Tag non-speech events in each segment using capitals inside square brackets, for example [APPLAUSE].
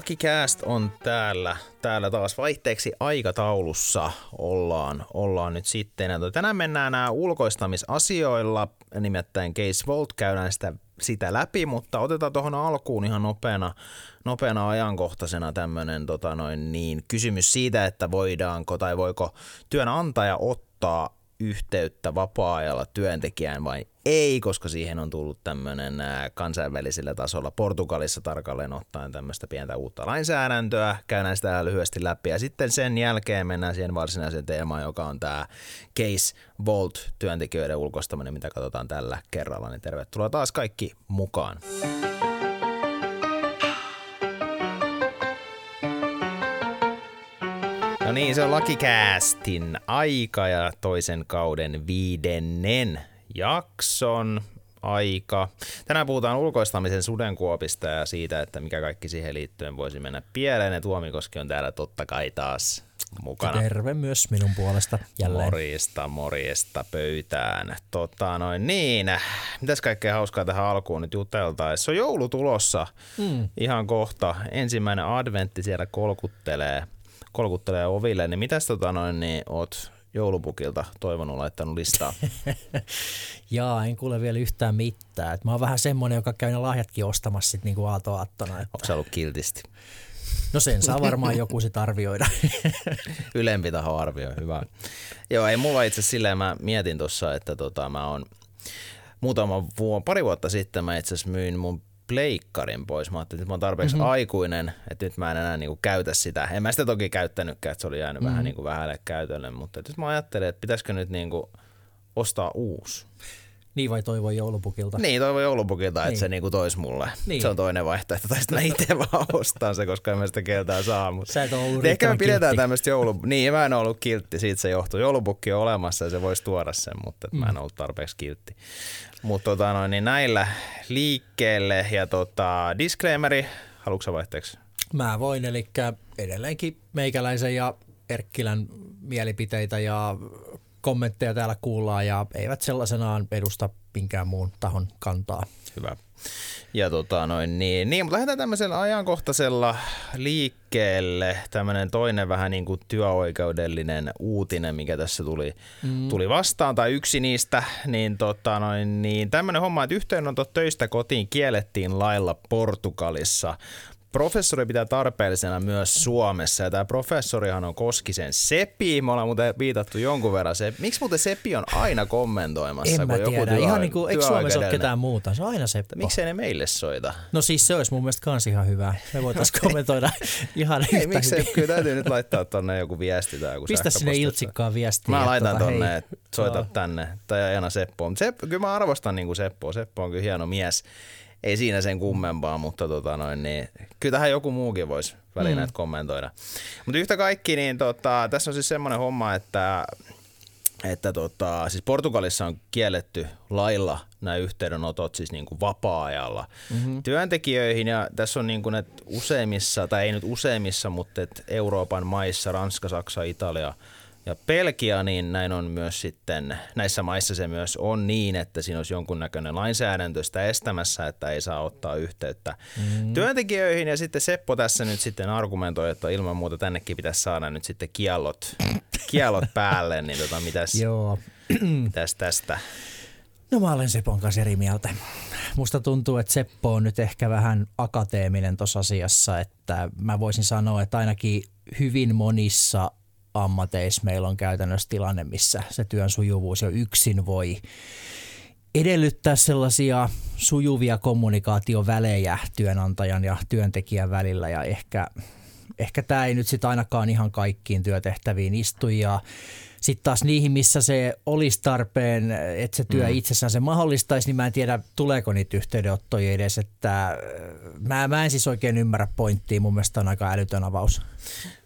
Cast on täällä, täällä taas vaihteeksi aikataulussa. Ollaan, ollaan nyt sitten. Ja tänään mennään nämä ulkoistamisasioilla, nimittäin Case Vault, käydään sitä, sitä läpi, mutta otetaan tuohon alkuun ihan nopeana, nopeana ajankohtaisena tämmöinen tota noin niin, kysymys siitä, että voidaanko tai voiko työnantaja ottaa yhteyttä vapaa-ajalla työntekijään vai ei, koska siihen on tullut tämmöinen kansainvälisellä tasolla Portugalissa tarkalleen ottaen tämmöistä pientä uutta lainsäädäntöä. Käydään sitä lyhyesti läpi ja sitten sen jälkeen mennään siihen varsinaiseen teemaan, joka on tämä Case Vault työntekijöiden ulkoistaminen, mitä katsotaan tällä kerralla. Niin tervetuloa taas kaikki mukaan. No niin, se on Lakikäästin aika ja toisen kauden viidennen jakson aika. Tänään puhutaan ulkoistamisen sudenkuopista ja siitä, että mikä kaikki siihen liittyen voisi mennä pieleen. Ja Tuomikoski on täällä totta kai taas mukana. Terve myös minun puolesta jälleen. Morista, morjesta pöytään. Tota noin niin, mitäs kaikkea hauskaa tähän alkuun nyt juteltaisiin. Se on joulu tulossa mm. ihan kohta. Ensimmäinen adventti siellä kolkuttelee – kolkuttelee oville, niin mitäs tota noin, niin oot joulupukilta toivonut laittanut listaa? [LAUGHS] Jaa, en kuule vielä yhtään mitään. Et mä oon vähän semmonen, joka käy ne lahjatkin ostamassa sit niinku aaltoaattona. Että... Onko se ollut kiltisti? No sen saa varmaan joku sit arvioida. [LAUGHS] Ylempi taho arvioi, hyvä. Joo, ei mulla itse silleen, mä mietin tuossa, että tota, mä oon muutama vuo, pari vuotta sitten mä itse myin mun pleikkarin pois. Mä ajattelin, että mä oon tarpeeksi mm-hmm. aikuinen, että nyt mä en enää niinku käytä sitä. En mä sitä toki käyttänytkään, että se oli jäänyt mm-hmm. vähän niinku vähälle käytölle, mutta nyt mä ajattelin, että pitäisikö nyt niinku ostaa uusi. Niin vai toivo joulupukilta? Niin, toivo joulupukilta, niin. että se niinku tois mulle. Niin. Se on toinen vaihtoehto. Tai sitten mä itse vaan ostan se, koska en mä sitä keltää saa. Mutta Sä et ollut Ehkä me pidetään tämmöistä joulu... Niin, mä en ollut kiltti, siitä se johtuu. Joulupukki on olemassa ja se voisi tuoda sen, mutta mm. mä en mm. ollut tarpeeksi kiltti. Mutta tota noin, niin näillä liikkeelle ja tota, disclaimeri, haluatko vaihteeksi? Mä voin, eli edelleenkin meikäläisen ja Erkkilän mielipiteitä ja kommentteja täällä kuullaan ja eivät sellaisenaan edusta minkään muun tahon kantaa. Hyvä. Ja tota noin, niin, niin, mutta lähdetään tämmöisellä ajankohtaisella liikkeelle. Tämmöinen toinen vähän niin kuin työoikeudellinen uutinen, mikä tässä tuli, mm. tuli vastaan, tai yksi niistä, niin, tota noin, niin tämmöinen homma, että yhteydenotot töistä kotiin kiellettiin lailla Portugalissa professori pitää tarpeellisena myös Suomessa, ja tämä professorihan on Koskisen Sepi. Me ollaan muuten viitattu jonkun verran. Se, miksi muuten Sepi on aina kommentoimassa? En mä kun tiedä. Joku työ, Ihan niin kuin, eikö Suomessa ole ketään muuta? Se on aina Seppo. Miksei ne meille soita? No siis se olisi mun mielestä kans ihan hyvä. Me voitaisiin [LAUGHS] kommentoida ihan Ei, miksei, kyllä täytyy nyt laittaa tonne joku viesti tai joku Pistä sinne Iltsikkaan viestiä. Mä laitan tota, tonne, että soita no. tänne. Tai aina Seppo. Seppo. Kyllä mä arvostan niin kuin Seppoa. Seppo on kyllä hieno mies ei siinä sen kummempaa, mutta tota noin, niin, kyllä tähän joku muukin voisi välineet mm. kommentoida. Mutta yhtä kaikki, niin tota, tässä on siis semmoinen homma, että että tota, siis Portugalissa on kielletty lailla nämä yhteydenotot siis niin kuin vapaa-ajalla mm-hmm. työntekijöihin ja tässä on niin kuin, että useimmissa, tai ei nyt useimmissa, mutta että Euroopan maissa, Ranska, Saksa, Italia – ja Pelkia, niin näin on myös sitten, näissä maissa se myös on niin, että siinä olisi jonkunnäköinen lainsäädäntö sitä estämässä, että ei saa ottaa yhteyttä mm. työntekijöihin. Ja sitten Seppo tässä nyt sitten argumentoi, että ilman muuta tännekin pitäisi saada nyt sitten kiellot, kiellot päälle, niin tota, mitäs, Joo. mitäs tästä? No mä olen Sepon kanssa eri mieltä. Musta tuntuu, että Seppo on nyt ehkä vähän akateeminen tuossa asiassa, että mä voisin sanoa, että ainakin hyvin monissa ammateissa meillä on käytännössä tilanne, missä se työn sujuvuus jo yksin voi edellyttää sellaisia sujuvia kommunikaatiovälejä työnantajan ja työntekijän välillä. Ja ehkä, ehkä tämä ei nyt sitten ainakaan ihan kaikkiin työtehtäviin istu. Ja sitten taas niihin, missä se olisi tarpeen, että se työ mm. itsessään se mahdollistaisi, niin mä en tiedä, tuleeko niitä yhteydenottoja edes. Että mä, mä en siis oikein ymmärrä pointtia, mun mielestä on aika älytön avaus.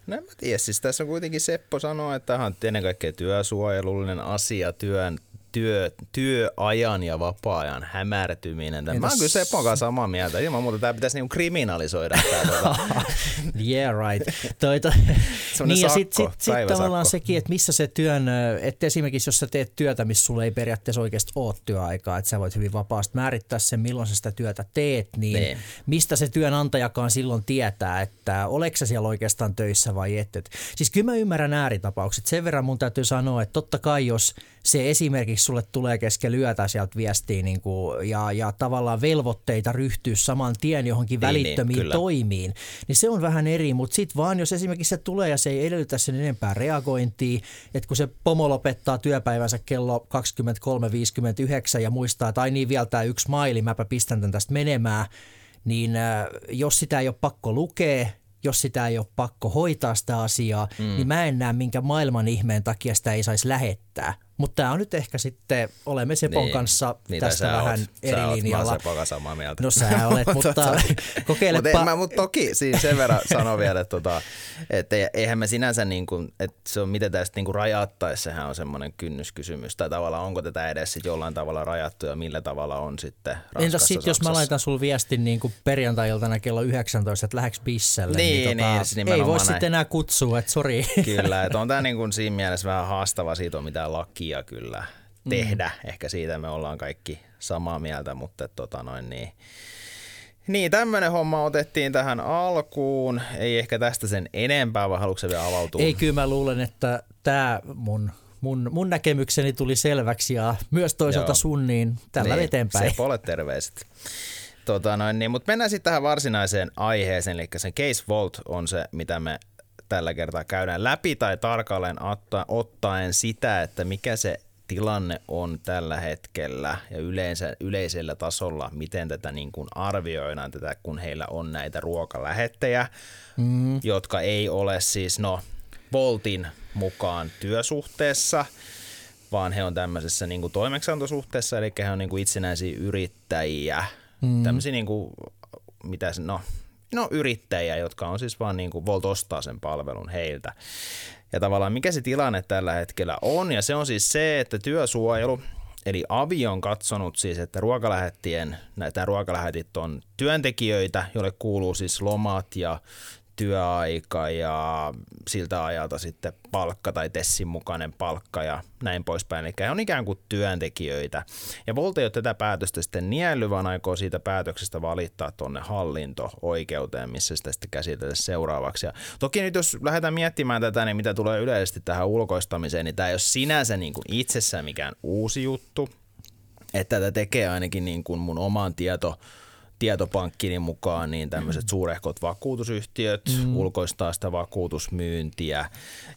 No en mä tiedä, siis tässä on kuitenkin Seppo sanoa, että tämä on ennen kaikkea työsuojelullinen asia, työn työ, työajan ja vapaa-ajan hämärtyminen. Entäs... Mä oon kyllä Sepon kanssa samaa mieltä. Ilman muuta tämä pitäisi niinku kriminalisoida. Tää, tuota. [LAUGHS] yeah, right. Toi, to... [LAUGHS] niin, ja sitten sit, sit tavallaan sekin, että missä se työn, että esimerkiksi jos sä teet työtä, missä sulla ei periaatteessa oikeasti ole työaikaa, että sä voit hyvin vapaasti määrittää sen, milloin sä sitä työtä teet, niin ne. Niin. mistä se työnantajakaan silloin tietää, että oleks sä siellä oikeastaan töissä vai et. Siis kyllä mä ymmärrän ääritapaukset. Sen verran mun täytyy sanoa, että totta kai jos se esimerkiksi sulle tulee kesken lyötä sieltä viestiä niin kuin, ja, ja tavallaan velvoitteita ryhtyä saman tien johonkin niin, niin välittömiin niin, toimiin, niin se on vähän eri, mutta sitten vaan jos esimerkiksi se tulee ja se ei edellytä sen enempää reagointia, että kun se pomo lopettaa työpäivänsä kello 23.59 ja muistaa, että ai niin vielä tämä yksi maili, mäpä pistän tämän tästä menemään, niin äh, jos sitä ei ole pakko lukea, jos sitä ei ole pakko hoitaa sitä asiaa, mm. niin mä en näe minkä maailman ihmeen takia sitä ei saisi lähettää. Mutta tämä on nyt ehkä sitten, olemme Sepon niin, kanssa niin, tästä vähän oot, eri sä linjalla. Oot, Sepon samaa mieltä. No sä olet, [LAUGHS] mutta kokeilepa. Mutta mut toki siinä sen verran sanon vielä, että, tota, että eihän me sinänsä, niin kuin, että se on miten tästä niin rajattaisi, sehän on semmoinen kynnyskysymys. Tai tavallaan onko tätä edes sit jollain tavalla rajattu ja millä tavalla on sitten Entäs sitten, jos mä laitan sulle viestin niin kuin perjantai-iltana kello 19, että lähdeks pisselle, niin, niin, tota, niin siis ei voi sitten enää kutsua, että sori. Kyllä, että on tämä niin kuin siinä mielessä vähän haastava, siitä on mitään laki takia kyllä tehdä. Mm. Ehkä siitä me ollaan kaikki samaa mieltä, mutta tota noin niin. Niin, tämmöinen homma otettiin tähän alkuun. Ei ehkä tästä sen enempää, vai haluatko vielä avautua? Ei, kyllä mä luulen, että tämä mun, mun, mun näkemykseni tuli selväksi ja myös toisaalta Joo. sun, niin tällä niin, eteenpäin. Sepolle terveiset. Tota noin, niin, mutta mennään sitten tähän varsinaiseen aiheeseen, eli sen Case Vault on se, mitä me tällä kertaa käydään läpi tai tarkalleen otta, ottaen sitä, että mikä se tilanne on tällä hetkellä ja yleensä, yleisellä tasolla, miten tätä niin kuin arvioidaan tätä, kun heillä on näitä ruokalähettejä, mm. jotka ei ole siis no Voltin mukaan työsuhteessa, vaan he on tämmöisessä niin kuin toimeksiantosuhteessa, eli he on niin kuin itsenäisiä yrittäjiä, mm. tämmöisiä niin kuin, mitä se, no no yrittäjiä, jotka on siis vaan niin kuin Volt ostaa sen palvelun heiltä. Ja tavallaan mikä se tilanne tällä hetkellä on, ja se on siis se, että työsuojelu, eli Avi on katsonut siis, että ruokalähettien, näitä ruokalähetit on työntekijöitä, joille kuuluu siis lomat ja työaika ja siltä ajalta sitten palkka tai Tessin mukainen palkka ja näin poispäin. Eli he on ikään kuin työntekijöitä. Ja Volt ei ole tätä päätöstä sitten nielly, vaan aikoo siitä päätöksestä valittaa tuonne hallinto-oikeuteen, missä sitä sitten käsitellä seuraavaksi. Ja toki nyt jos lähdetään miettimään tätä, niin mitä tulee yleisesti tähän ulkoistamiseen, niin tämä ei ole sinänsä niin kuin itsessään mikään uusi juttu. Että tätä tekee ainakin niin kuin mun oman tieto tietopankkini mukaan niin tämmöiset mm. suurehkot vakuutusyhtiöt mm. ulkoistaa sitä vakuutusmyyntiä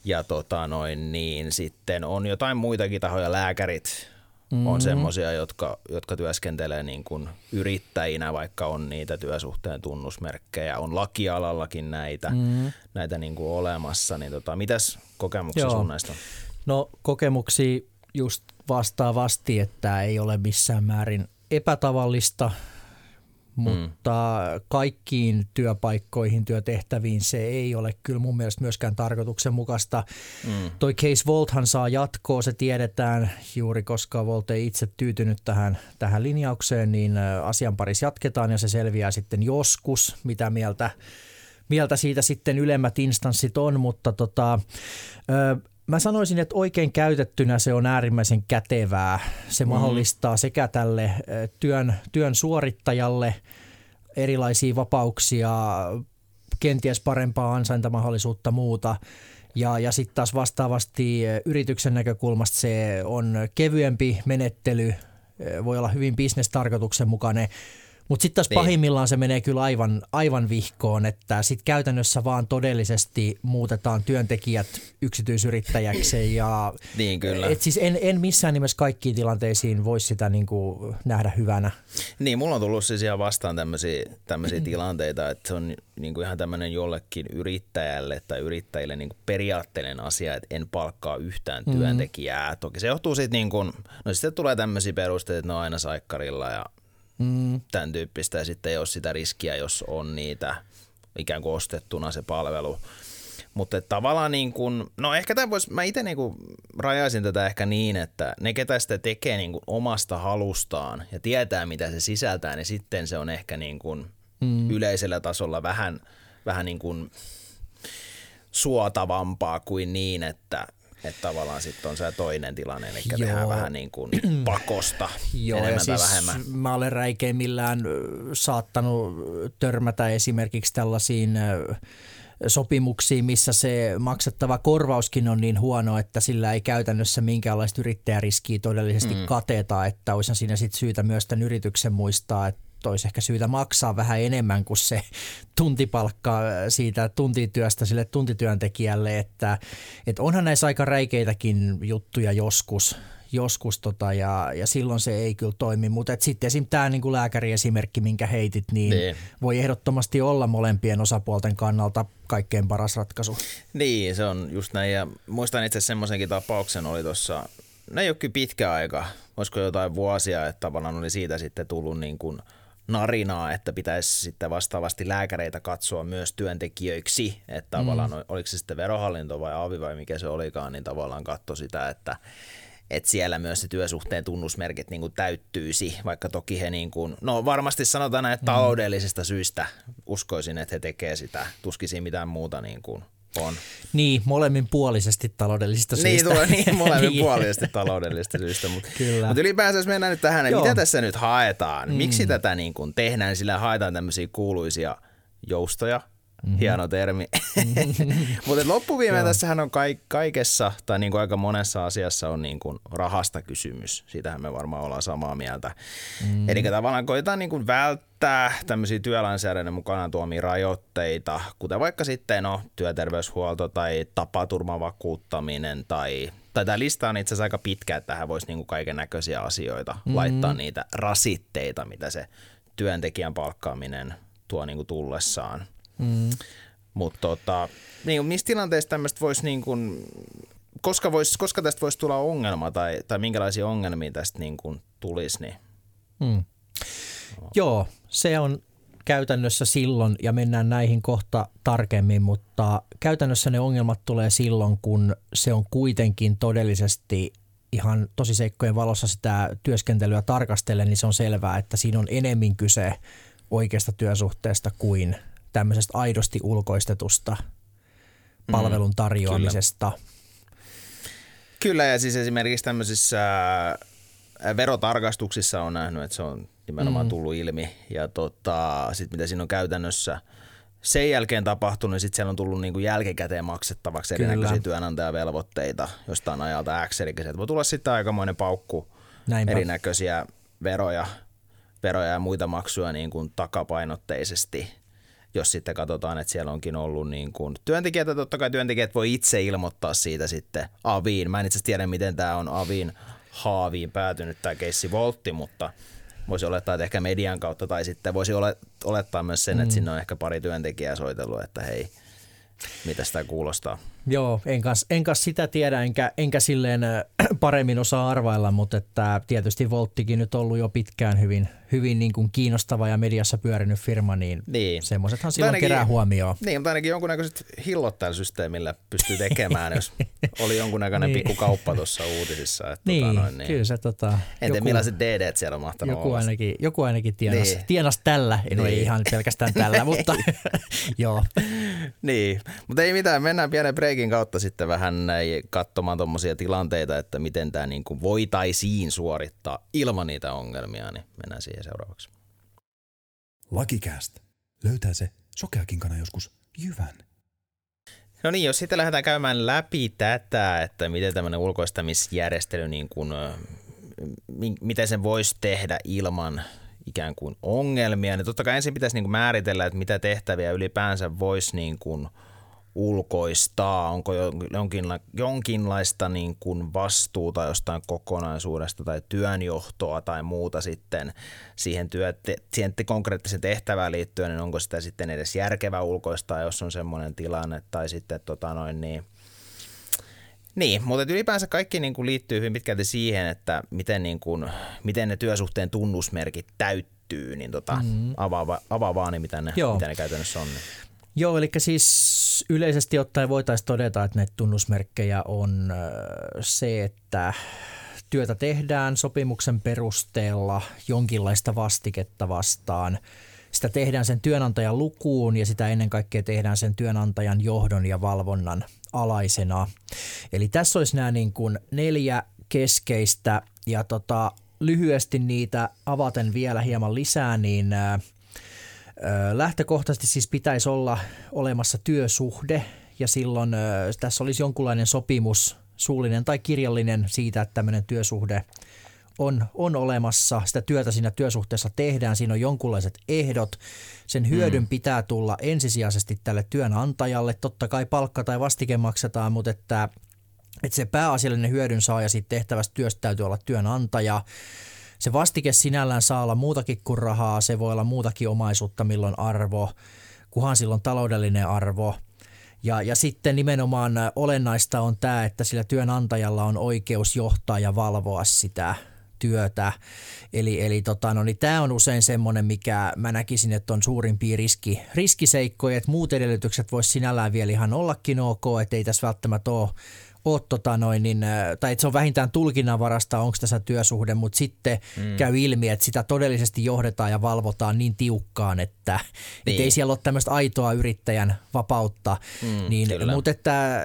ja tota noin, niin sitten on jotain muitakin tahoja, lääkärit mm. on semmoisia, jotka, jotka työskentelee niin kuin yrittäjinä, vaikka on niitä työsuhteen tunnusmerkkejä, on lakialallakin näitä, mm. näitä niin kuin olemassa, niin tota, mitäs kokemuksia Joo. sun näistä on? No kokemuksia just vastaavasti, että ei ole missään määrin epätavallista mutta mm. kaikkiin työpaikkoihin, työtehtäviin se ei ole kyllä mun mielestä myöskään tarkoituksenmukaista. Mm. Toi Case Volthan saa jatkoa, se tiedetään juuri, koska Volt ei itse tyytynyt tähän, tähän linjaukseen, niin asian parissa jatketaan ja se selviää sitten joskus, mitä mieltä mieltä siitä sitten ylemmät instanssit on, mutta tota, Mä sanoisin, että oikein käytettynä se on äärimmäisen kätevää. Se mm. mahdollistaa sekä tälle työn, työn suorittajalle erilaisia vapauksia, kenties parempaa ansaintamahdollisuutta muuta. Ja, ja sitten taas vastaavasti yrityksen näkökulmasta se on kevyempi menettely, voi olla hyvin bisnestarkoituksenmukainen mutta sitten taas niin. pahimmillaan se menee kyllä aivan, aivan vihkoon, että sitten käytännössä vaan todellisesti muutetaan työntekijät yksityisyrittäjäksi. Ja, niin kyllä. Et siis en, en missään nimessä kaikkiin tilanteisiin voisi sitä niinku nähdä hyvänä. Niin, mulla on tullut siis ihan vastaan tämmöisiä tilanteita, että se on niinku ihan tämmöinen jollekin yrittäjälle tai yrittäjille niinku periaatteellinen asia, että en palkkaa yhtään mm. työntekijää. Mm. Toki se johtuu siitä, niinku, no sitten tulee tämmöisiä perusteita, että ne on aina saikkarilla ja mm. tämän tyyppistä ja sitten ei ole sitä riskiä, jos on niitä ikään kuin ostettuna se palvelu. Mutta tavallaan niin kuin, no ehkä tämä voisi, mä itse niin rajaisin tätä ehkä niin, että ne ketä sitä tekee niin kuin omasta halustaan ja tietää mitä se sisältää, niin sitten se on ehkä niin kuin mm. yleisellä tasolla vähän, vähän niin kuin suotavampaa kuin niin, että että tavallaan sitten on se toinen tilanne, eli Joo. tehdään vähän niin kuin [CLEARS THROAT] pakosta [CLEARS THROAT] Joo, enemmän ja siis vähemmän. Mä olen räikeimmillään saattanut törmätä esimerkiksi tällaisiin sopimuksiin, missä se maksettava korvauskin on niin huono, että sillä ei käytännössä minkäänlaista yrittäjäriskiä todellisesti mm. kateta, että olisi siinä sitten syytä myös tämän yrityksen muistaa, että olisi ehkä syytä maksaa vähän enemmän kuin se tuntipalkka siitä tuntityöstä sille tuntityöntekijälle, että, että onhan näissä aika räikeitäkin juttuja joskus, joskus tota, ja, ja silloin se ei kyllä toimi, mutta sitten esim. tämä niin lääkäriesimerkki, minkä heitit, niin niin voi ehdottomasti olla molempien osapuolten kannalta kaikkein paras ratkaisu. Niin, se on just näin ja muistan itse semmoisenkin tapauksen oli tuossa, ne ei ole kyllä pitkä aika, olisiko jotain vuosia, että tavallaan oli siitä sitten tullut niin kuin – narinaa, että pitäisi sitten vastaavasti lääkäreitä katsoa myös työntekijöiksi, että mm. tavallaan oliko se sitten verohallinto vai avi vai mikä se olikaan, niin tavallaan katso sitä, että että siellä myös se työsuhteen tunnusmerkit niin kuin täyttyisi, vaikka toki he niin kuin, no varmasti sanotaan näin, että mm. taloudellisista syistä uskoisin, että he tekee sitä, tuskisi mitään muuta niin kuin on. Niin, molemmin puolisesti taloudellisista niin, syistä. Niin, tulee, niin molemmin [LAUGHS] puolisesti taloudellisista syistä. Mutta, Kyllä. mutta ylipäänsä jos mennään nyt tähän, että mitä tässä nyt haetaan? Mm. Miksi tätä niin kuin tehdään? Sillä haetaan tämmöisiä kuuluisia joustoja, Mm-hmm. Hieno termi. Mm-hmm. [LAUGHS] Mutta loppuviimeen tässähän on kaikessa, tai niin kuin aika monessa asiassa on niin kuin rahasta kysymys. Siitähän me varmaan ollaan samaa mieltä. Mm. Eli tavallaan koetaan niin kuin välttää tämmöisiä työlainsäädännön mukana tuomia rajoitteita, kuten vaikka sitten no, työterveyshuolto tai tapaturmavakuuttaminen tai tai tämä lista on itse asiassa aika pitkä, että tähän voisi niinku kaiken näköisiä asioita mm. laittaa niitä rasitteita, mitä se työntekijän palkkaaminen tuo niinku tullessaan. Mm. Mutta tota, niin, missä tilanteessa tämmöistä voisi niin kuin, koska, vois, koska tästä voisi tulla ongelma tai, tai minkälaisia ongelmia tästä niin kuin tulisi? Niin. Mm. Joo, se on käytännössä silloin, ja mennään näihin kohta tarkemmin, mutta käytännössä ne ongelmat tulee silloin, kun se on kuitenkin todellisesti ihan tosiseikkojen valossa sitä työskentelyä tarkastellen, niin se on selvää, että siinä on enemmän kyse oikeasta työsuhteesta kuin – tämmöisestä aidosti ulkoistetusta mm, palvelun tarjoamisesta. Kyllä. Kyllä, ja siis esimerkiksi tämmöisissä verotarkastuksissa on nähnyt, että se on nimenomaan mm. tullut ilmi. Ja tota, sitten mitä siinä on käytännössä sen jälkeen tapahtunut, niin sitten siellä on tullut niin kuin jälkikäteen maksettavaksi Kyllä. erinäköisiä työnantajavelvoitteita jostain ajalta X. Eli sieltä voi tulla sitten aikamoinen paukku Näinpä. erinäköisiä veroja, veroja ja muita maksuja niin kuin takapainotteisesti jos sitten katsotaan, että siellä onkin ollut niin kuin työntekijät, totta kai työntekijät voi itse ilmoittaa siitä sitten aviin. Mä en itse tiedä, miten tämä on aviin haaviin päätynyt tämä keissi Voltti, mutta voisi olettaa, että ehkä median kautta tai sitten voisi olettaa myös sen, että mm. sinne on ehkä pari työntekijää soitellut, että hei, mitä sitä kuulostaa. Joo, en kanssa, en kanssa sitä tiedä, enkä, enkä silleen äh, [CLEARS THROAT] paremmin osaa arvailla, mutta että tietysti Volttikin nyt ollut jo pitkään hyvin, hyvin niin kuin kiinnostava ja mediassa pyörinyt firma, niin, niin. semmoisethan silloin ainakin, kerää huomioon. Niin, mutta ainakin jonkunnäköiset hillot tällä systeemillä pystyy tekemään, jos [LAUGHS] oli jonkunnäköinen niin. pikku kauppa tuossa uutisissa. Että niin, tota noin, niin. kyllä se tota... En tiedä millaiset DD siellä on mahtanut joku ainakin, joku ainakin tienas, niin. tienas tällä, niin. ei ihan pelkästään tällä, mutta [LAUGHS] [LAUGHS] joo. Niin, mutta ei mitään, mennään pienen breikin kautta sitten vähän katsomaan tuommoisia tilanteita, että miten tämä niin kuin voitaisiin suorittaa ilman niitä ongelmia, niin mennään siihen seuraavaksi. Lakikäästä. Löytää se sokeakinkana joskus jyvän. No niin, jos sitten lähdetään käymään läpi tätä, että miten tämmöinen ulkoistamisjärjestely, niin kuin, miten sen voisi tehdä ilman ikään kuin ongelmia, niin totta kai ensin pitäisi niin kuin määritellä, että mitä tehtäviä ylipäänsä voisi niin kuin – ulkoistaa, onko jonkinla, jonkinlaista niin kuin vastuuta jostain kokonaisuudesta tai työnjohtoa tai muuta sitten siihen, työ, siihen konkreettiseen tehtävään liittyen, niin onko sitä sitten edes järkevä ulkoistaa, jos on semmoinen tilanne tai sitten tota noin niin, niin, mutta ylipäänsä kaikki niin kuin liittyy hyvin pitkälti siihen, että miten, niin kuin, miten ne työsuhteen tunnusmerkit täyttyy, niin tota, mm. avaa, avaa vaan, niin mitä ne, mitä ne käytännössä on. Niin Joo, eli siis yleisesti ottaen voitaisiin todeta, että näitä tunnusmerkkejä on se, että työtä tehdään sopimuksen perusteella jonkinlaista vastiketta vastaan. Sitä tehdään sen työnantajan lukuun ja sitä ennen kaikkea tehdään sen työnantajan johdon ja valvonnan alaisena. Eli tässä olisi nämä niin kuin neljä keskeistä ja tota, lyhyesti niitä avaten vielä hieman lisää, niin lähtökohtaisesti siis pitäisi olla olemassa työsuhde ja silloin tässä olisi jonkunlainen sopimus, suullinen tai kirjallinen siitä, että tämmöinen työsuhde on, on olemassa, sitä työtä siinä työsuhteessa tehdään, siinä on jonkunlaiset ehdot. Sen hyödyn mm. pitää tulla ensisijaisesti tälle työnantajalle. Totta kai palkka tai vastike maksetaan, mutta että, että se pääasiallinen hyödyn saaja siitä tehtävästä työstä täytyy olla työnantaja. Se vastike sinällään saa olla muutakin kuin rahaa, se voi olla muutakin omaisuutta, milloin arvo, kuhan silloin taloudellinen arvo. Ja, ja sitten nimenomaan olennaista on tämä, että sillä työnantajalla on oikeus johtaa ja valvoa sitä työtä. Eli, eli tota, no, niin tämä on usein semmoinen, mikä mä näkisin, että on suurimpia riski, riskiseikkoja, että muut edellytykset voisi sinällään vielä ihan ollakin ok, että ei tässä välttämättä ole ole tota noin, niin, tai että se on vähintään tulkinnanvarasta, onko tässä työsuhde, mutta sitten mm. käy ilmi, että sitä todellisesti johdetaan ja valvotaan niin tiukkaan, että niin. et ei siellä ole tämmöistä aitoa yrittäjän vapautta. Mm, niin, mutta että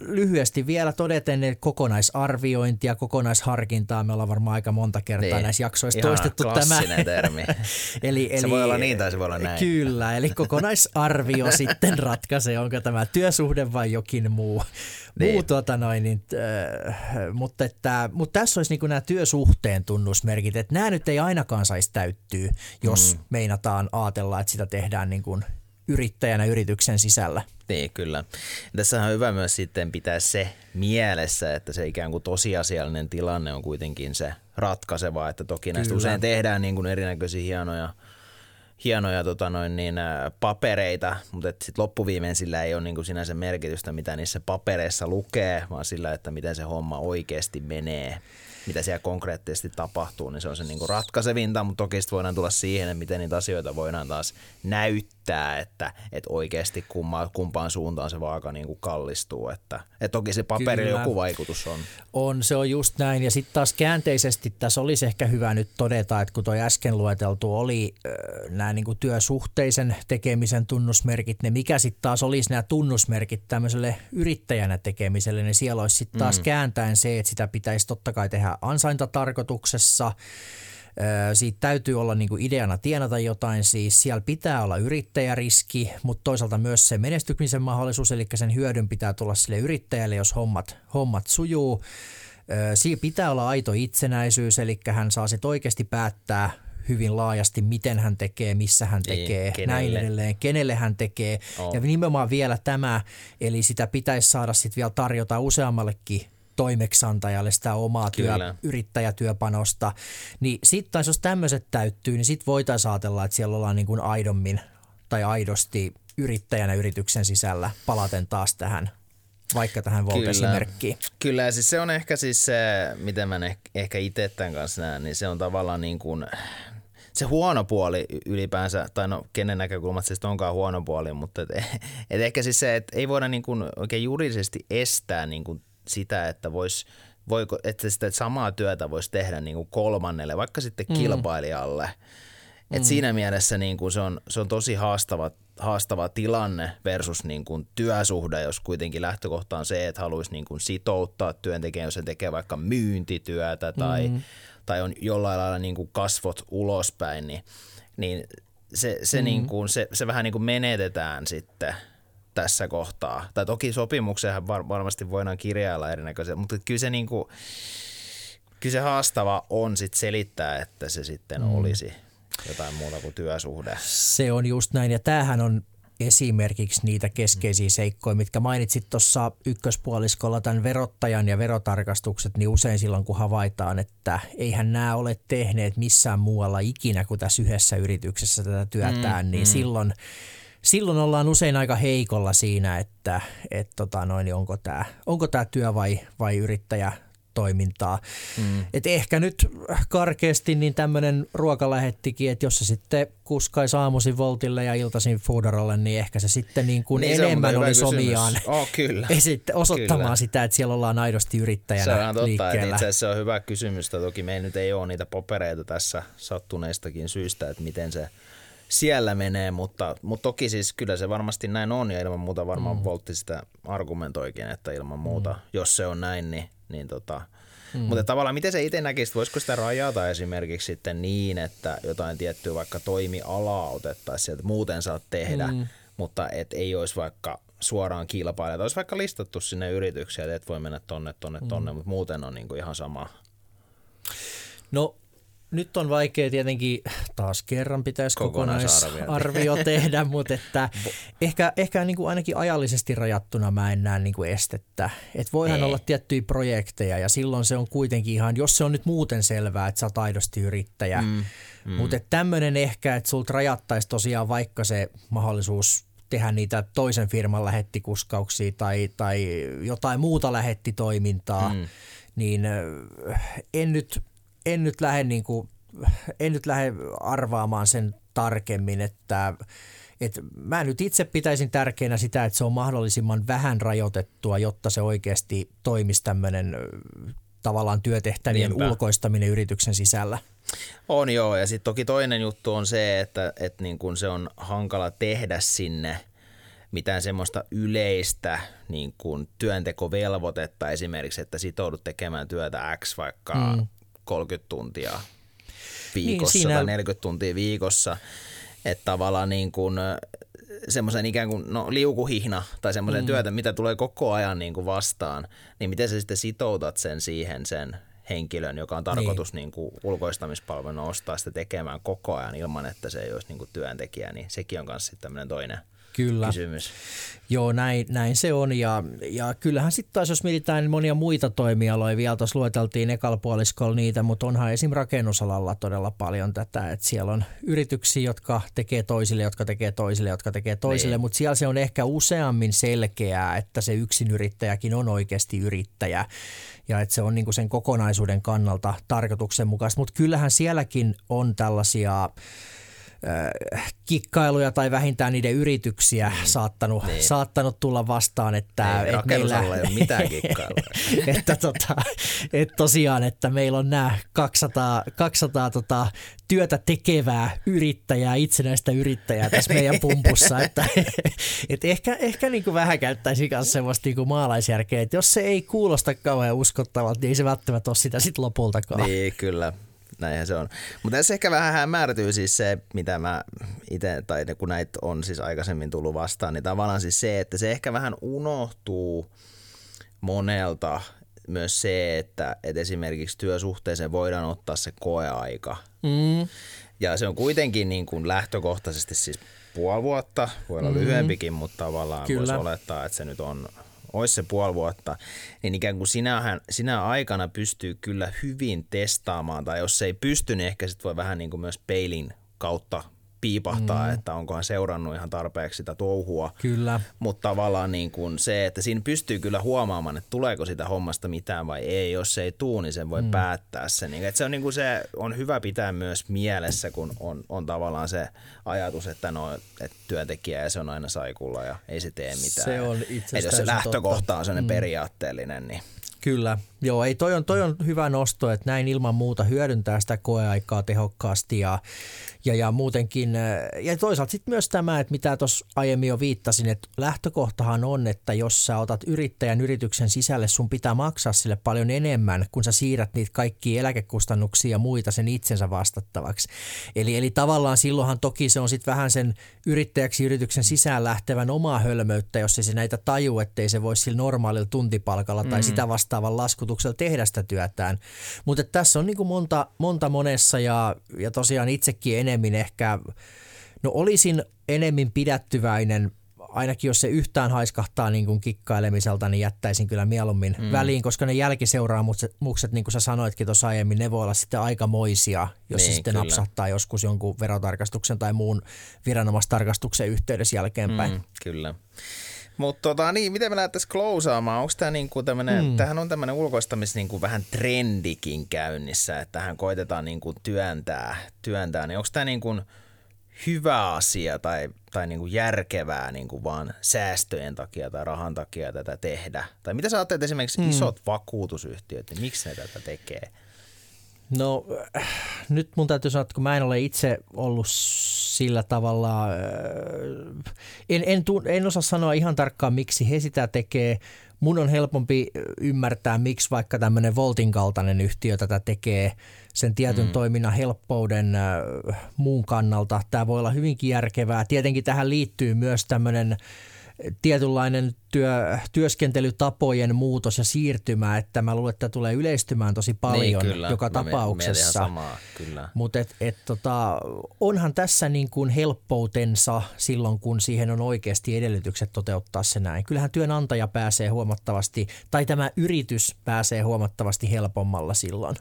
lyhyesti vielä todeten että kokonaisarviointi ja kokonaisharkintaa, me ollaan varmaan aika monta kertaa niin. näissä jaksoissa Ihan toistettu tämä. termi. eli, [LAUGHS] eli, se voi olla niin tai se voi olla näin. Kyllä, eli kokonaisarvio [LAUGHS] sitten ratkaisee, onko tämä työsuhde vai jokin muu niin. muu tota noin, niin, äh, mutta, että, mutta tässä olisi niin nämä työsuhteen tunnusmerkit, että nämä nyt ei ainakaan saisi täyttyä, jos mm. meinataan ajatella, että sitä tehdään niin kuin yrittäjänä yrityksen sisällä. Niin, kyllä. Tässä on hyvä myös sitten pitää se mielessä, että se ikään kuin tosiasiallinen tilanne on kuitenkin se ratkaiseva, että toki näistä kyllä. usein tehdään niin kuin erinäköisiä hienoja – hienoja tota noin, niin, papereita, mutta sitten loppuviimein sillä ei ole niin sinänsä merkitystä, mitä niissä papereissa lukee, vaan sillä, että miten se homma oikeasti menee mitä siellä konkreettisesti tapahtuu, niin se on se niin kuin ratkaisevinta, mutta toki sitten voidaan tulla siihen, että miten niitä asioita voidaan taas näyttää, että, että oikeasti kumma, kumpaan suuntaan se vaaka niin kuin kallistuu. Että, että toki se paperi joku vaikutus on. On, se on just näin. Ja sitten taas käänteisesti tässä olisi ehkä hyvä nyt todeta, että kun tuo äsken lueteltu oli äh, nämä niin kuin työsuhteisen tekemisen tunnusmerkit, ne mikä sitten taas olisi nämä tunnusmerkit tämmöiselle yrittäjänä tekemiselle, niin siellä olisi sitten taas mm. kääntäen se, että sitä pitäisi totta kai tehdä ansaintatarkoituksessa. Siitä täytyy olla niin kuin ideana tienata jotain, siis siellä pitää olla yrittäjäriski, mutta toisaalta myös se menestykmisen mahdollisuus, eli sen hyödyn pitää tulla sille yrittäjälle, jos hommat, hommat sujuu. Siinä pitää olla aito itsenäisyys, eli hän saa sitten oikeasti päättää hyvin laajasti, miten hän tekee, missä hän niin, tekee, niin, näin edelleen, kenelle hän tekee. Oh. Ja nimenomaan vielä tämä, eli sitä pitäisi saada sitten vielä tarjota useammallekin toimeksantajalle sitä omaa työ, yrittäjätyöpanosta. Niin sitten taas jos tämmöiset täyttyy, niin sitten voitaisiin ajatella, että siellä ollaan niin kuin aidommin tai aidosti yrittäjänä yrityksen sisällä palaten taas tähän vaikka tähän Volt-esimerkkiin. Kyllä. Kyllä, ja siis se on ehkä siis se, miten mä ehkä itse tämän kanssa näen, niin se on tavallaan niin kuin se huono puoli ylipäänsä, tai no kenen näkökulmasta se onkaan huono puoli, mutta et, et ehkä siis se, että ei voida niin kuin oikein juridisesti estää niin kuin sitä, että vois, voiko, että sitä samaa työtä voisi tehdä niin kuin kolmannelle, vaikka sitten mm. kilpailijalle. Et mm. Siinä mielessä niin kuin se, on, se on tosi haastava, haastava tilanne versus niin kuin työsuhde, jos kuitenkin lähtökohta on se, että haluaisi niin kuin sitouttaa työntekijän, jos se tekee vaikka myyntityötä tai, mm. tai on jollain lailla niin kuin kasvot ulospäin, niin, niin se, se, mm. niin kuin, se, se vähän niin kuin menetetään sitten – tässä kohtaa. Tai toki sopimuksenhan var- varmasti voidaan kirjailla erinäköisiä, mutta kyllä se, niinku, kyllä se haastava on sit selittää, että se sitten mm. olisi jotain muuta kuin työsuhde. Se on just näin ja tämähän on esimerkiksi niitä keskeisiä seikkoja, mitkä mainitsit tuossa ykköspuoliskolla tämän verottajan ja verotarkastukset, niin usein silloin kun havaitaan, että eihän nämä ole tehneet missään muualla ikinä kuin tässä yhdessä yrityksessä tätä työtään, mm, niin mm. silloin silloin ollaan usein aika heikolla siinä, että et tota noin, niin onko tämä onko tää työ vai, vai yrittäjä toimintaa. Mm. Et ehkä nyt karkeasti niin tämmöinen ruokalähettikin, että jos se sitten kuskaisi aamuisin Voltille ja iltaisin Foodarolle, niin ehkä se sitten niin kuin niin enemmän olisi omiaan oh, kyllä. [LAUGHS] Esitte, osoittamaan kyllä. sitä, että siellä ollaan aidosti yrittäjänä Se on totta, liikkeellä. että itse asiassa se on hyvä kysymys. Toki meillä nyt ei ole niitä papereita tässä sattuneistakin syistä, että miten se siellä menee, mutta, mutta toki siis kyllä se varmasti näin on ja ilman muuta varmaan mm. Voltti sitä argumentoikin, että ilman muuta, mm. jos se on näin, niin, niin tota, Mm. Mutta tavallaan miten se itse näkisit, voisiko sitä rajata esimerkiksi sitten niin, että jotain tiettyä vaikka toimialaa otettaisiin sieltä, muuten saat tehdä, mm. mutta et ei olisi vaikka suoraan kilpailijat, olisi vaikka listattu sinne yrityksiä, että et voi mennä tonne, tonne, tonne, mm. mutta muuten on niinku ihan sama. No nyt on vaikea tietenkin, taas kerran pitäisi kokonaisarvio tehdä, [LAUGHS] mutta että ehkä, ehkä niin kuin ainakin ajallisesti rajattuna mä en näe niin kuin estettä. Että voihan Ei. olla tiettyjä projekteja ja silloin se on kuitenkin ihan, jos se on nyt muuten selvää, että sä oot aidosti yrittäjä. Mm, mm. Mutta tämmöinen ehkä, että sulta rajattaisi tosiaan vaikka se mahdollisuus tehdä niitä toisen firman lähettikuskauksia tai, tai jotain muuta lähettitoimintaa, mm. niin en nyt en nyt lähde, niin kuin, en nyt lähde arvaamaan sen tarkemmin, että et mä nyt itse pitäisin tärkeänä sitä, että se on mahdollisimman vähän rajoitettua, jotta se oikeasti toimisi tämmöinen tavallaan työtehtävien Niinpä. ulkoistaminen yrityksen sisällä. On joo, ja sitten toki toinen juttu on se, että, että niin kun se on hankala tehdä sinne mitään semmoista yleistä niin kun työntekovelvoitetta esimerkiksi, että sitoudut tekemään työtä X vaikka mm 30 tuntia viikossa niin, siinä... tai 40 tuntia viikossa. Että tavallaan niin kuin semmoisen ikään kuin no, liukuhihna tai semmoisen mm. työtä, mitä tulee koko ajan niin kuin vastaan, niin miten sä sitten sitoutat sen siihen sen henkilön, joka on tarkoitus niin. Niin kuin ulkoistamispalvelun ostaa sitä tekemään koko ajan ilman, että se ei olisi niin kuin työntekijä, niin sekin on myös sitten tämmöinen toinen – Kyllä. kysymys. Joo, näin, näin se on. Ja, ja kyllähän sitten taas, jos mietitään monia muita toimialoja, vielä tuossa lueteltiin ekalla niitä, mutta onhan esim. rakennusalalla todella paljon tätä, että siellä on yrityksiä, jotka tekee toisille, jotka tekee toisille, jotka tekee toisille, niin. mutta siellä se on ehkä useammin selkeää, että se yrittäjäkin on oikeasti yrittäjä ja että se on niinku sen kokonaisuuden kannalta tarkoituksenmukaista, mutta kyllähän sielläkin on tällaisia kikkailuja tai vähintään niiden yrityksiä niin. saattanut, niin. saattanut tulla vastaan. Että, ei, et meillä, ei ole mitään [LAUGHS] kikkailuja. että, tota, että tosiaan, että meillä on nämä 200, 200 tota, työtä tekevää yrittäjää, itsenäistä yrittäjää tässä meidän [LAUGHS] pumpussa. että, [LAUGHS] et ehkä ehkä niin kuin vähän käyttäisi myös semmoista niin kuin maalaisjärkeä, että jos se ei kuulosta kauhean uskottavalta, niin ei se välttämättä ole sitä sitten lopultakaan. Niin, kyllä näinhän se on. Mutta tässä ehkä vähän hämärtyy siis se, mitä mä itse, tai kun näitä on siis aikaisemmin tullut vastaan, niin tavallaan siis se, että se ehkä vähän unohtuu monelta myös se, että, että esimerkiksi työsuhteeseen voidaan ottaa se koeaika. Mm. Ja se on kuitenkin niin kuin lähtökohtaisesti siis puoli vuotta, voi olla mm. lyhyempikin, mutta tavallaan Kyllä. voisi olettaa, että se nyt on olisi se puoli vuotta, niin ikään kuin sinähän, sinä aikana pystyy kyllä hyvin testaamaan, tai jos se ei pysty, niin ehkä sitten voi vähän niin kuin myös peilin kautta piipahtaa, mm. että onkohan seurannut ihan tarpeeksi sitä touhua. Kyllä. Mutta tavallaan niin kuin se, että siinä pystyy kyllä huomaamaan, että tuleeko sitä hommasta mitään vai ei. Jos se ei tuu, niin sen voi mm. päättää sen. Että se on, niin kuin se on hyvä pitää myös mielessä, kun on, on tavallaan se ajatus, että, no, että työntekijä ja se on aina saikulla ja ei se tee mitään. Se on itse Jos se lähtökohta totta. on sellainen mm. periaatteellinen, niin Kyllä, joo, ei toi on, toi on hyvä nosto, että näin ilman muuta hyödyntää sitä koeaikaa tehokkaasti ja, ja, ja muutenkin, äh, ja toisaalta sitten myös tämä, että mitä tuossa aiemmin jo viittasin, että lähtökohtahan on, että jos sä otat yrittäjän yrityksen sisälle, sun pitää maksaa sille paljon enemmän, kun sä siirrät niitä kaikkia eläkekustannuksia ja muita sen itsensä vastattavaksi. Eli, eli tavallaan silloinhan toki se on sitten vähän sen yrittäjäksi yrityksen sisään lähtevän omaa hölmöyttä, jos se näitä taju, ettei se voisi sillä normaalilla tuntipalkalla tai mm. sitä vastaavan laskutuksella tehdä sitä työtään. Mutta tässä on niin kuin monta, monta monessa ja, ja tosiaan itsekin enemmän ehkä, no olisin enemmän pidättyväinen ainakin jos se yhtään haiskahtaa niin kuin kikkailemiselta, niin jättäisin kyllä mieluummin mm. väliin, koska ne jälkiseuraamukset, niin kuin sä sanoitkin tuossa aiemmin, ne voi olla sitten aikamoisia, jos niin, se sitten kyllä. napsahtaa joskus jonkun verotarkastuksen tai muun viranomaistarkastuksen yhteydessä jälkeenpäin. Mm, kyllä. Mutta tota, niin, miten me lähdettäisiin klousaamaan? Onko tämä niinku tämmöinen, mm. tämähän on tämmöinen ulkoistamis niinku vähän trendikin käynnissä, että tähän koitetaan niinku työntää, työntää. Niin onko tämä niinku hyvä asia tai, tai niinku järkevää niinku vaan säästöjen takia tai rahan takia tätä tehdä? Tai mitä sä ajattelet esimerkiksi mm. isot vakuutusyhtiöt, niin miksi ne tätä tekee? No nyt mun täytyy sanoa, että kun mä en ole itse ollut sillä tavalla, äh, en, en, en osaa sanoa ihan tarkkaan miksi he sitä tekee. Mun on helpompi ymmärtää, miksi vaikka tämmöinen Voltin kaltainen yhtiö tätä tekee sen tietyn mm. toiminnan helppouden äh, muun kannalta. Tämä voi olla hyvinkin järkevää. Tietenkin tähän liittyy myös tämmöinen tietynlainen työ, työskentelytapojen muutos ja siirtymä, että mä luulen, että tulee yleistymään tosi paljon niin, kyllä. joka mä tapauksessa. Mutta et, et tota, onhan tässä niin kuin helppoutensa silloin, kun siihen on oikeasti edellytykset toteuttaa se näin. Kyllähän työnantaja pääsee huomattavasti, tai tämä yritys pääsee huomattavasti helpommalla silloin.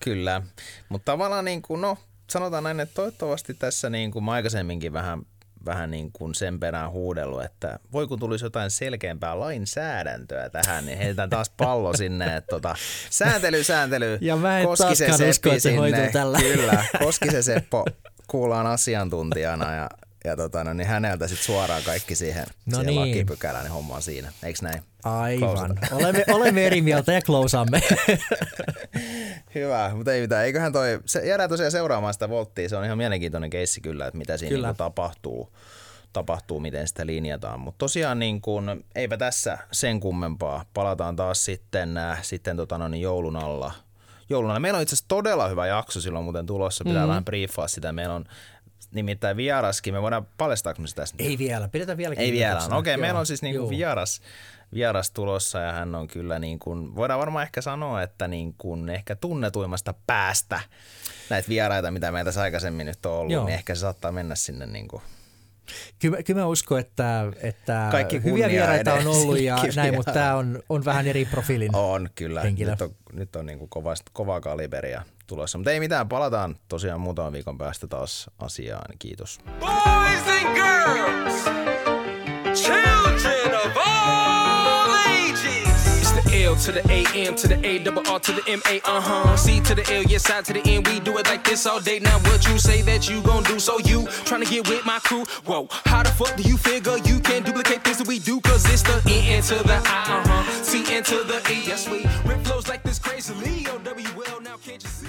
Kyllä, mutta tavallaan niin kuin, no, sanotaan näin, että toivottavasti tässä niin kuin aikaisemminkin vähän vähän niin kuin sen perään huudellut, että voi kun tulisi jotain selkeämpää lainsäädäntöä tähän, niin heitetään taas pallo sinne, että tota, sääntely, sääntely, ja mä en koski se Seppi sinne, tällä. kyllä, koski se Seppo kuullaan asiantuntijana ja ja tota, no, niin häneltä sitten suoraan kaikki siihen, no siihen niin. lakipykälään, niin homma on siinä. Eikö näin? Aivan. [LAUGHS] Olemme, olemme eri mieltä ja klousaamme. [LAUGHS] Hyvä, mutta ei mitään. Eiköhän toi, se, jäädään tosiaan seuraamaan sitä volttia. Se on ihan mielenkiintoinen keissi kyllä, että mitä siinä Niin tapahtuu tapahtuu, miten sitä linjataan. Mutta tosiaan niin kun, eipä tässä sen kummempaa. Palataan taas sitten, äh, sitten tota no, niin joulun alla. Joulun alla. Meillä on itse asiassa todella hyvä jakso silloin muuten tulossa. Pitää mm-hmm. vähän briefaa sitä. Meillä on nimittäin vieraskin. Me voidaan paljastaako me sitä tästä? Ei vielä, pidetään vieläkin. Ei vielä. Okei, okay, meillä on siis niinku vieras, vieras tulossa ja hän on kyllä niin kuin, voidaan varmaan ehkä sanoa, että niin kuin ehkä tunnetuimmasta päästä näitä vieraita, mitä meitä tässä aikaisemmin nyt on ollut, Joo. niin ehkä se saattaa mennä sinne niin kuin Kyllä, kyllä mä uskon, että, että Kaikki hyviä vieraita on ollut ja [LAUGHS] näin, mutta tämä on, on vähän eri profiilin On, kyllä. Henkilö. Nyt on, nyt on niin kuin kova, kovaa kaliberia tulossa. Mutta ei mitään, palataan tosiaan muutaman viikon päästä taas asiaan. Kiitos. Boys and girls, children of all ages. It's the L to the A M to the A double R to the M A uh huh. C to the L, yes, I to the N. We do it like this all day. Now what you say that you gon' do? So you trying to get with my crew? Whoa, how the fuck do you figure you can duplicate things that we do? Cause it's the N to the I, uh huh. C to the E. Yes, we rip flows like this crazily. O W L, now can't you see?